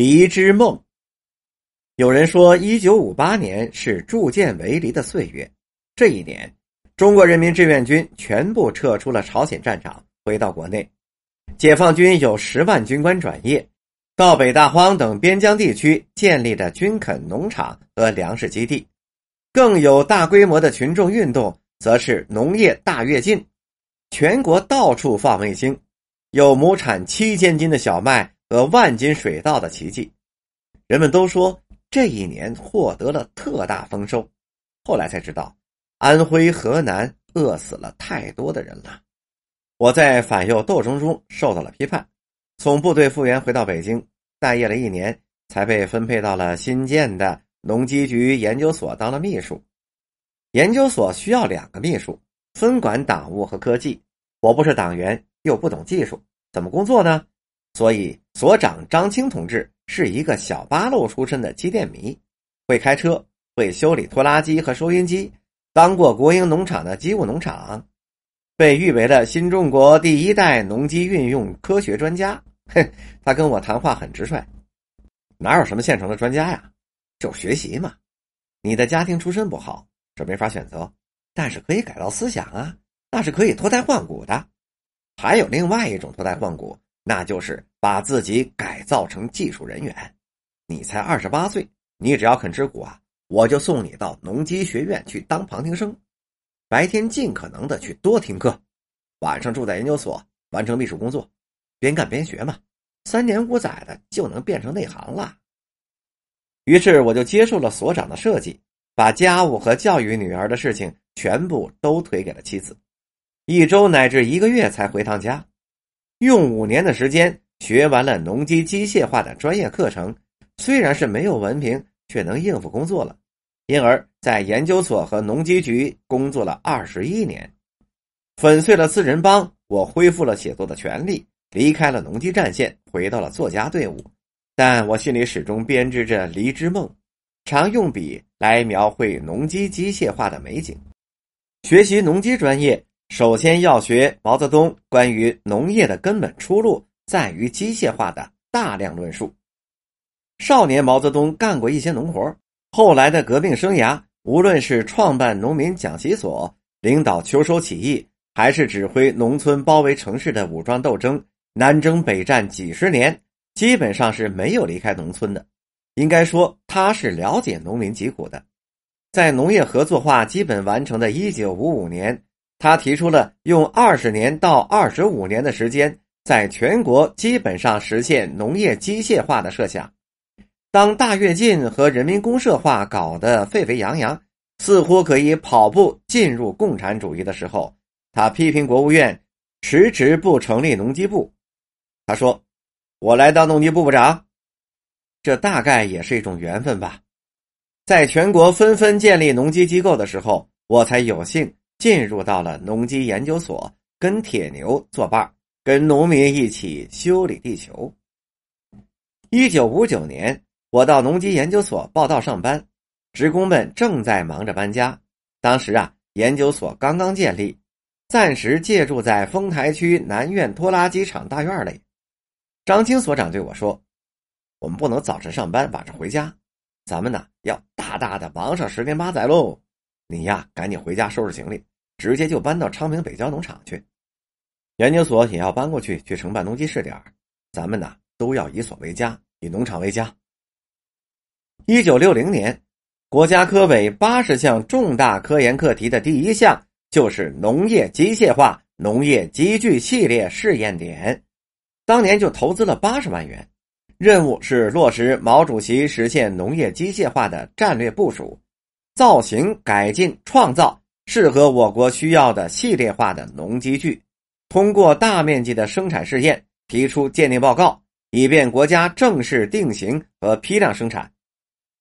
离之梦。有人说，一九五八年是铸剑为犁的岁月。这一年，中国人民志愿军全部撤出了朝鲜战场，回到国内。解放军有十万军官转业，到北大荒等边疆地区建立了军垦农场和粮食基地。更有大规模的群众运动，则是农业大跃进，全国到处放卫星，有亩产七千斤的小麦和万斤水稻的奇迹。人们都说。这一年获得了特大丰收，后来才知道，安徽、河南饿死了太多的人了。我在反右斗争中受到了批判，从部队复员回到北京，待业了一年，才被分配到了新建的农机局研究所当了秘书。研究所需要两个秘书，分管党务和科技。我不是党员，又不懂技术，怎么工作呢？所以所长张青同志。是一个小八路出身的机电迷，会开车，会修理拖拉机和收音机，当过国营农场的机务农场，被誉为了新中国第一代农机运用科学专家。哼，他跟我谈话很直率，哪有什么现成的专家呀？就学习嘛。你的家庭出身不好，这没法选择，但是可以改造思想啊，那是可以脱胎换骨的。还有另外一种脱胎换骨。那就是把自己改造成技术人员。你才二十八岁，你只要肯吃苦啊，我就送你到农机学院去当旁听生。白天尽可能的去多听课，晚上住在研究所完成秘书工作，边干边学嘛。三年五载的就能变成内行了。于是我就接受了所长的设计，把家务和教育女儿的事情全部都推给了妻子，一周乃至一个月才回趟家。用五年的时间学完了农机机械化的专业课程，虽然是没有文凭，却能应付工作了。因而，在研究所和农机局工作了二十一年，粉碎了四人帮，我恢复了写作的权利，离开了农机战线，回到了作家队伍。但我心里始终编织着离之梦，常用笔来描绘农机机械化的美景。学习农机专业。首先要学毛泽东关于农业的根本出路在于机械化的大量论述。少年毛泽东干过一些农活，后来的革命生涯，无论是创办农民讲习所、领导秋收起义，还是指挥农村包围城市的武装斗争，南征北战几十年，基本上是没有离开农村的。应该说，他是了解农民疾苦的。在农业合作化基本完成的一九五五年。他提出了用二十年到二十五年的时间，在全国基本上实现农业机械化的设想。当大跃进和人民公社化搞得沸沸扬扬，似乎可以跑步进入共产主义的时候，他批评国务院迟迟不成立农机部。他说：“我来当农机部部长，这大概也是一种缘分吧。”在全国纷纷建立农机机构的时候，我才有幸。进入到了农机研究所，跟铁牛作伴，跟农民一起修理地球。一九五九年，我到农机研究所报道上班，职工们正在忙着搬家。当时啊，研究所刚刚建立，暂时借住在丰台区南苑拖拉机厂大院里。张青所长对我说：“我们不能早晨上班，晚上回家，咱们呢要大大的忙上十年八载喽。你呀，赶紧回家收拾行李。”直接就搬到昌平北郊农场去，研究所也要搬过去去承办农机试点咱们呢都要以所为家，以农场为家。一九六零年，国家科委八十项重大科研课题的第一项就是农业机械化农业机具系列试验点，当年就投资了八十万元，任务是落实毛主席实现农业机械化的战略部署，造型改进创造。适合我国需要的系列化的农机具，通过大面积的生产试验，提出鉴定报告，以便国家正式定型和批量生产。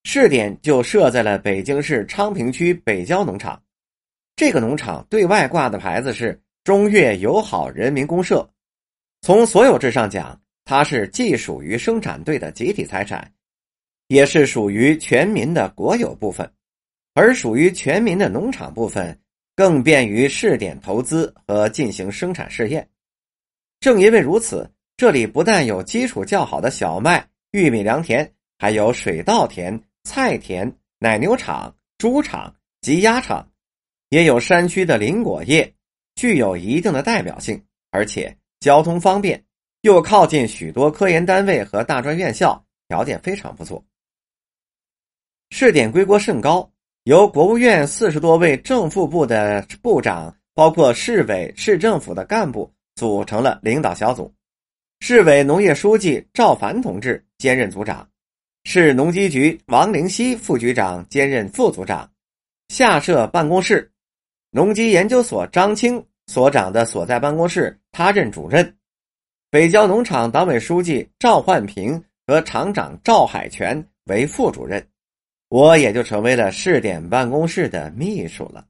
试点就设在了北京市昌平区北郊农场。这个农场对外挂的牌子是“中越友好人民公社”。从所有制上讲，它是既属于生产队的集体财产，也是属于全民的国有部分。而属于全民的农场部分，更便于试点投资和进行生产试验。正因为如此，这里不但有基础较好的小麦、玉米良田，还有水稻田、菜田、奶牛场、猪场、及鸭场，也有山区的林果业，具有一定的代表性，而且交通方便，又靠近许多科研单位和大专院校，条件非常不错。试点规模甚高，由国务院四十多位正副部的部长，包括市委、市政府的干部组成了领导小组。市委农业书记赵凡同志兼任组长，市农机局王灵溪副局长兼任副组长。下设办公室，农机研究所张青所长的所在办公室，他任主任。北郊农场党委书记赵焕平和厂长赵海泉为副主任。我也就成为了试点办公室的秘书了。